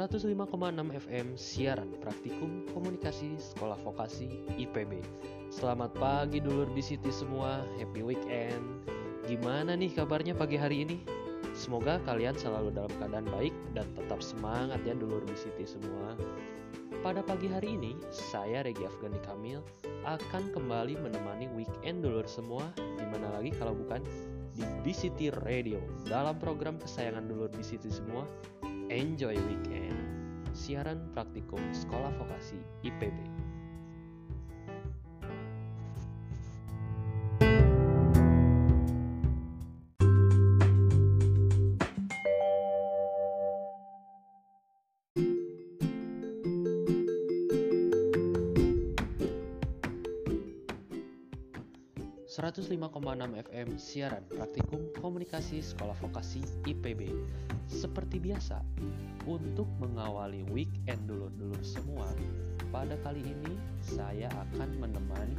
105,6 FM siaran praktikum komunikasi sekolah vokasi IPB. Selamat pagi dulur di City semua, happy weekend. Gimana nih kabarnya pagi hari ini? Semoga kalian selalu dalam keadaan baik dan tetap semangat ya dulur di City semua. Pada pagi hari ini, saya Regi Afgani Kamil akan kembali menemani weekend dulur semua, di mana lagi kalau bukan di BCT Radio dalam program kesayangan dulur City semua, Enjoy Weekend, siaran praktikum sekolah vokasi IPB. Enam FM siaran praktikum komunikasi sekolah vokasi IPB. Seperti biasa, untuk mengawali weekend dulur-dulur semua, pada kali ini saya akan menemani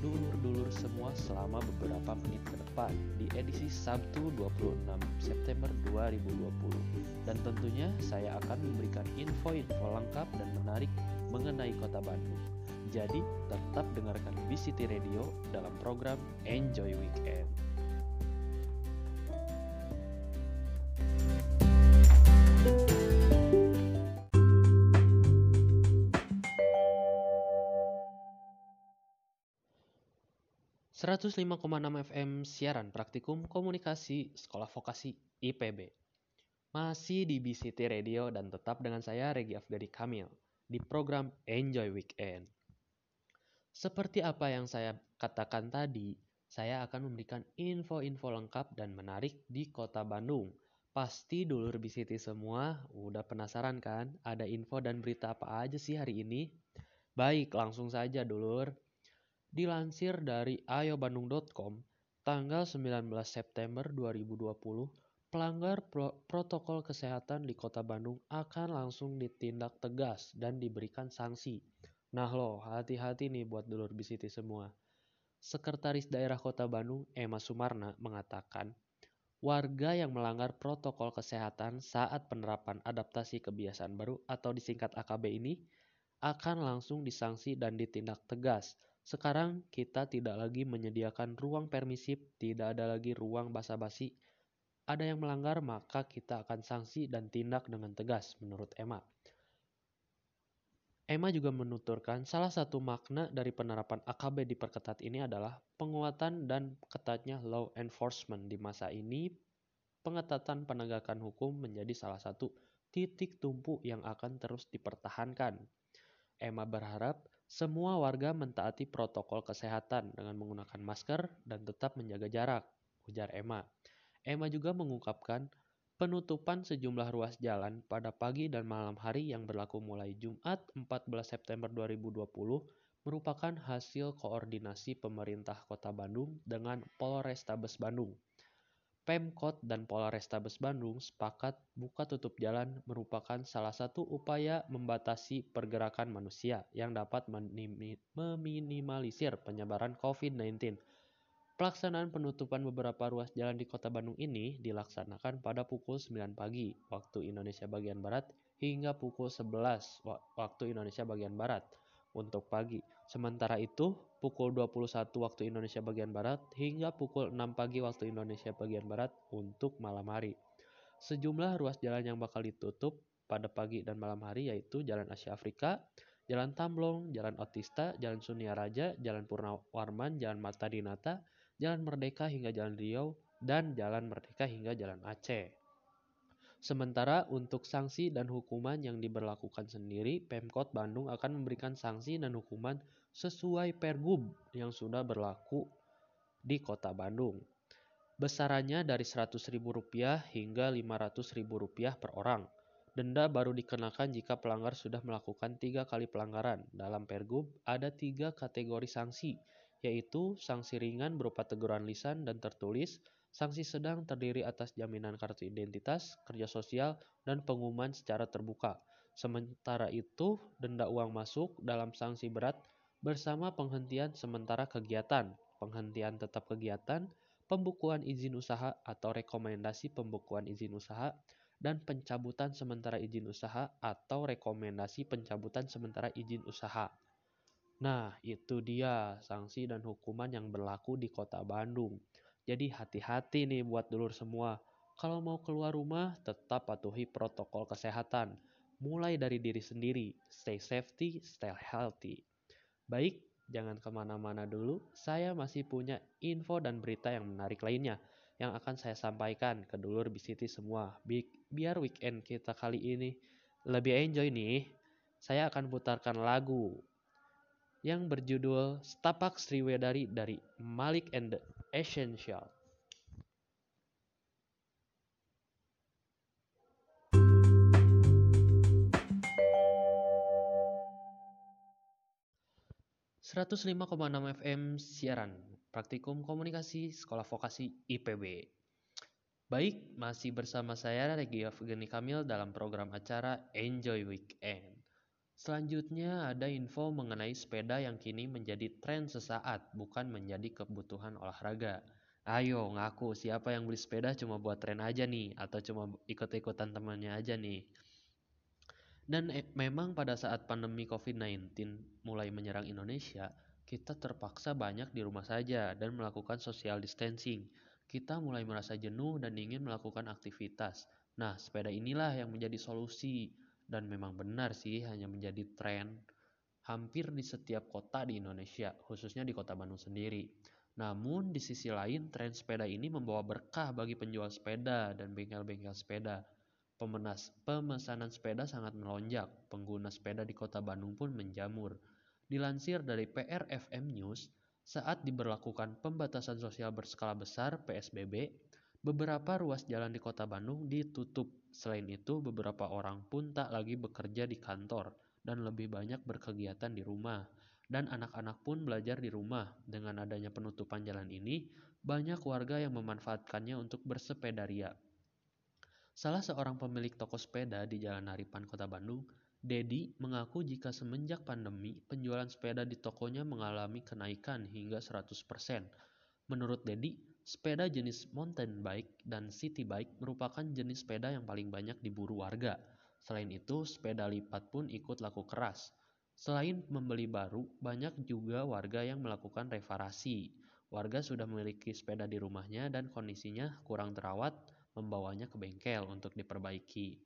dulur-dulur semua selama beberapa menit ke depan di edisi Sabtu 26 September 2020. Dan tentunya saya akan memberikan info-info lengkap dan menarik mengenai kota Bandung. Jadi tetap dengarkan BCT Radio dalam program Enjoy Weekend. 105,6 FM siaran praktikum komunikasi sekolah vokasi IPB. Masih di BCT Radio dan tetap dengan saya Regi Afgadi Kamil di program Enjoy Weekend. Seperti apa yang saya katakan tadi, saya akan memberikan info-info lengkap dan menarik di kota Bandung. Pasti dulur BCT semua udah penasaran kan ada info dan berita apa aja sih hari ini? Baik, langsung saja dulur. Dilansir dari ayobandung.com, tanggal 19 September 2020, pelanggar pro protokol kesehatan di kota Bandung akan langsung ditindak tegas dan diberikan sanksi. Nah loh, hati-hati nih buat dulur bisiti semua. Sekretaris Daerah Kota Bandung, Emma Sumarna, mengatakan, warga yang melanggar protokol kesehatan saat penerapan adaptasi kebiasaan baru atau disingkat AKB ini akan langsung disanksi dan ditindak tegas sekarang kita tidak lagi menyediakan ruang permisif, tidak ada lagi ruang basa-basi. Ada yang melanggar maka kita akan sanksi dan tindak dengan tegas menurut Emma. Emma juga menuturkan salah satu makna dari penerapan AKB diperketat ini adalah penguatan dan ketatnya law enforcement di masa ini. Pengetatan penegakan hukum menjadi salah satu titik tumpu yang akan terus dipertahankan. Emma berharap semua warga mentaati protokol kesehatan dengan menggunakan masker dan tetap menjaga jarak, ujar Emma. Emma juga mengungkapkan penutupan sejumlah ruas jalan pada pagi dan malam hari yang berlaku mulai Jumat 14 September 2020 merupakan hasil koordinasi pemerintah Kota Bandung dengan Polrestabes Bandung. Pemkot dan Polrestabes Bandung sepakat buka tutup jalan merupakan salah satu upaya membatasi pergerakan manusia yang dapat meminimalisir penyebaran COVID-19. Pelaksanaan penutupan beberapa ruas jalan di kota Bandung ini dilaksanakan pada pukul 9 pagi waktu Indonesia bagian Barat hingga pukul 11 waktu Indonesia bagian Barat untuk pagi. Sementara itu, pukul 21 waktu Indonesia bagian Barat hingga pukul 6 pagi waktu Indonesia bagian Barat untuk malam hari. Sejumlah ruas jalan yang bakal ditutup pada pagi dan malam hari yaitu Jalan Asia Afrika, Jalan Tamblong, Jalan Otista, Jalan Sunia Raja, Jalan Purnawarman, Jalan Mata Dinata, Jalan Merdeka hingga Jalan Riau, dan Jalan Merdeka hingga Jalan Aceh. Sementara untuk sanksi dan hukuman yang diberlakukan sendiri, Pemkot Bandung akan memberikan sanksi dan hukuman sesuai Pergub yang sudah berlaku di Kota Bandung. Besarannya dari Rp100.000 hingga Rp500.000 per orang. Denda baru dikenakan jika pelanggar sudah melakukan tiga kali pelanggaran. Dalam Pergub ada tiga kategori sanksi, yaitu sanksi ringan berupa teguran lisan dan tertulis, Sanksi sedang terdiri atas jaminan kartu identitas, kerja sosial, dan pengumuman secara terbuka. Sementara itu, denda uang masuk dalam sanksi berat bersama penghentian sementara kegiatan, penghentian tetap kegiatan, pembukuan izin usaha atau rekomendasi pembukuan izin usaha, dan pencabutan sementara izin usaha atau rekomendasi pencabutan sementara izin usaha. Nah, itu dia sanksi dan hukuman yang berlaku di Kota Bandung. Jadi hati-hati nih buat dulur semua. Kalau mau keluar rumah, tetap patuhi protokol kesehatan. Mulai dari diri sendiri, stay safety, stay healthy. Baik, jangan ke mana-mana dulu. Saya masih punya info dan berita yang menarik lainnya yang akan saya sampaikan ke dulur BCT semua. Biar weekend kita kali ini lebih enjoy nih, saya akan putarkan lagu yang berjudul Stapak Sriwedari dari Malik and the Essential. enam FM siaran praktikum komunikasi sekolah vokasi IPB. Baik, masih bersama saya Regi Afgani Kamil dalam program acara Enjoy Weekend. Selanjutnya ada info mengenai sepeda yang kini menjadi tren sesaat, bukan menjadi kebutuhan olahraga. Ayo ngaku siapa yang beli sepeda cuma buat tren aja nih, atau cuma ikut-ikutan temannya aja nih. Dan e memang pada saat pandemi COVID-19 mulai menyerang Indonesia, kita terpaksa banyak di rumah saja dan melakukan social distancing. Kita mulai merasa jenuh dan ingin melakukan aktivitas. Nah, sepeda inilah yang menjadi solusi dan memang benar sih hanya menjadi tren hampir di setiap kota di Indonesia, khususnya di kota Bandung sendiri. Namun di sisi lain tren sepeda ini membawa berkah bagi penjual sepeda dan bengkel-bengkel sepeda. Pemenas, pemesanan sepeda sangat melonjak, pengguna sepeda di kota Bandung pun menjamur. Dilansir dari PRFM News, saat diberlakukan pembatasan sosial berskala besar PSBB, Beberapa ruas jalan di kota Bandung ditutup. Selain itu, beberapa orang pun tak lagi bekerja di kantor dan lebih banyak berkegiatan di rumah. Dan anak-anak pun belajar di rumah. Dengan adanya penutupan jalan ini, banyak warga yang memanfaatkannya untuk bersepeda ria. Salah seorang pemilik toko sepeda di Jalan Haripan Kota Bandung, Dedi mengaku jika semenjak pandemi, penjualan sepeda di tokonya mengalami kenaikan hingga 100%. Menurut Dedi, Sepeda jenis mountain bike dan city bike merupakan jenis sepeda yang paling banyak diburu warga. Selain itu, sepeda lipat pun ikut laku keras. Selain membeli baru, banyak juga warga yang melakukan reparasi. Warga sudah memiliki sepeda di rumahnya dan kondisinya kurang terawat, membawanya ke bengkel untuk diperbaiki.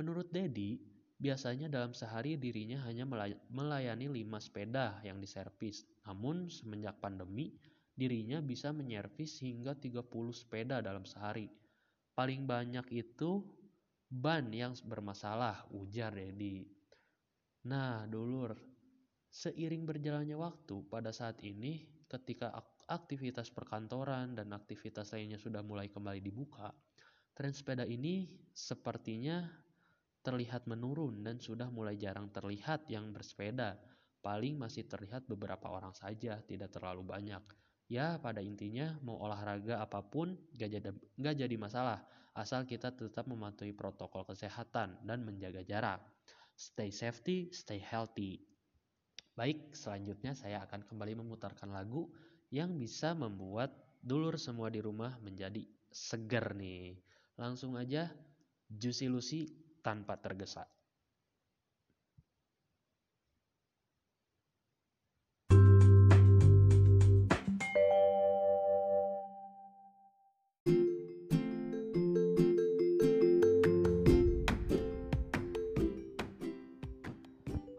Menurut Dedi, biasanya dalam sehari dirinya hanya melayani 5 sepeda yang diservis. Namun semenjak pandemi, dirinya bisa menyervis hingga 30 sepeda dalam sehari. Paling banyak itu ban yang bermasalah, ujar Dedi. Nah, dulur, seiring berjalannya waktu pada saat ini ketika aktivitas perkantoran dan aktivitas lainnya sudah mulai kembali dibuka, tren sepeda ini sepertinya terlihat menurun dan sudah mulai jarang terlihat yang bersepeda. Paling masih terlihat beberapa orang saja, tidak terlalu banyak. Ya, pada intinya mau olahraga apa pun gak jadi, gak jadi masalah, asal kita tetap mematuhi protokol kesehatan dan menjaga jarak. Stay safety, stay healthy. Baik, selanjutnya saya akan kembali memutarkan lagu yang bisa membuat dulur semua di rumah menjadi seger nih. Langsung aja, Juicy Lucy tanpa tergesa.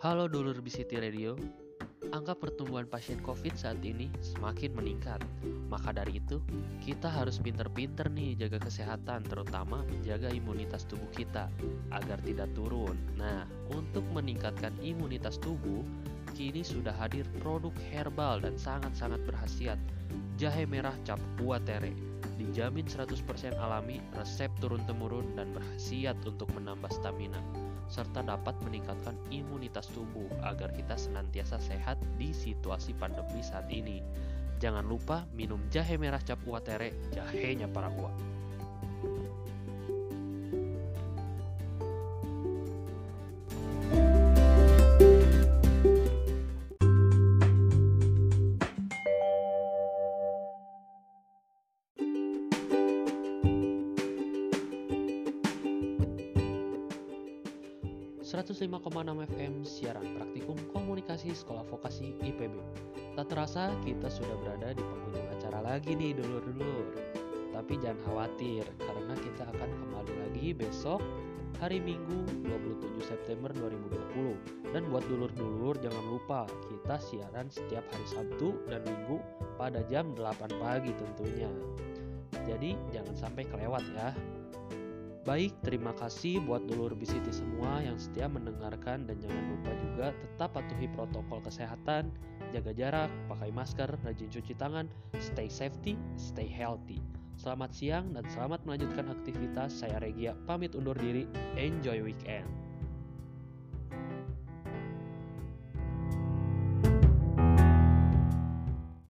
Halo dulur BCT Radio, angka pertumbuhan pasien COVID saat ini semakin meningkat. Maka dari itu, kita harus pinter-pinter nih jaga kesehatan, terutama menjaga imunitas tubuh kita agar tidak turun. Nah, untuk meningkatkan imunitas tubuh, kini sudah hadir produk herbal dan sangat-sangat berhasiat. Jahe merah cap kuatere dijamin 100% alami, resep turun-temurun dan berhasiat untuk menambah stamina serta dapat meningkatkan imunitas tubuh agar kita senantiasa sehat di situasi pandemi saat ini. Jangan lupa minum jahe merah cap uatere, jahenya para uak. 105,6 FM siaran praktikum komunikasi sekolah vokasi IPB. Tak terasa kita sudah berada di penghujung acara lagi nih dulur-dulur. Tapi jangan khawatir karena kita akan kembali lagi besok hari Minggu 27 September 2020. Dan buat dulur-dulur jangan lupa kita siaran setiap hari Sabtu dan Minggu pada jam 8 pagi tentunya. Jadi jangan sampai kelewat ya. Baik, terima kasih buat dulur BCT semua yang setia mendengarkan dan jangan lupa juga tetap patuhi protokol kesehatan, jaga jarak, pakai masker, rajin cuci tangan, stay safety, stay healthy. Selamat siang dan selamat melanjutkan aktivitas. Saya Regia, pamit undur diri. Enjoy weekend.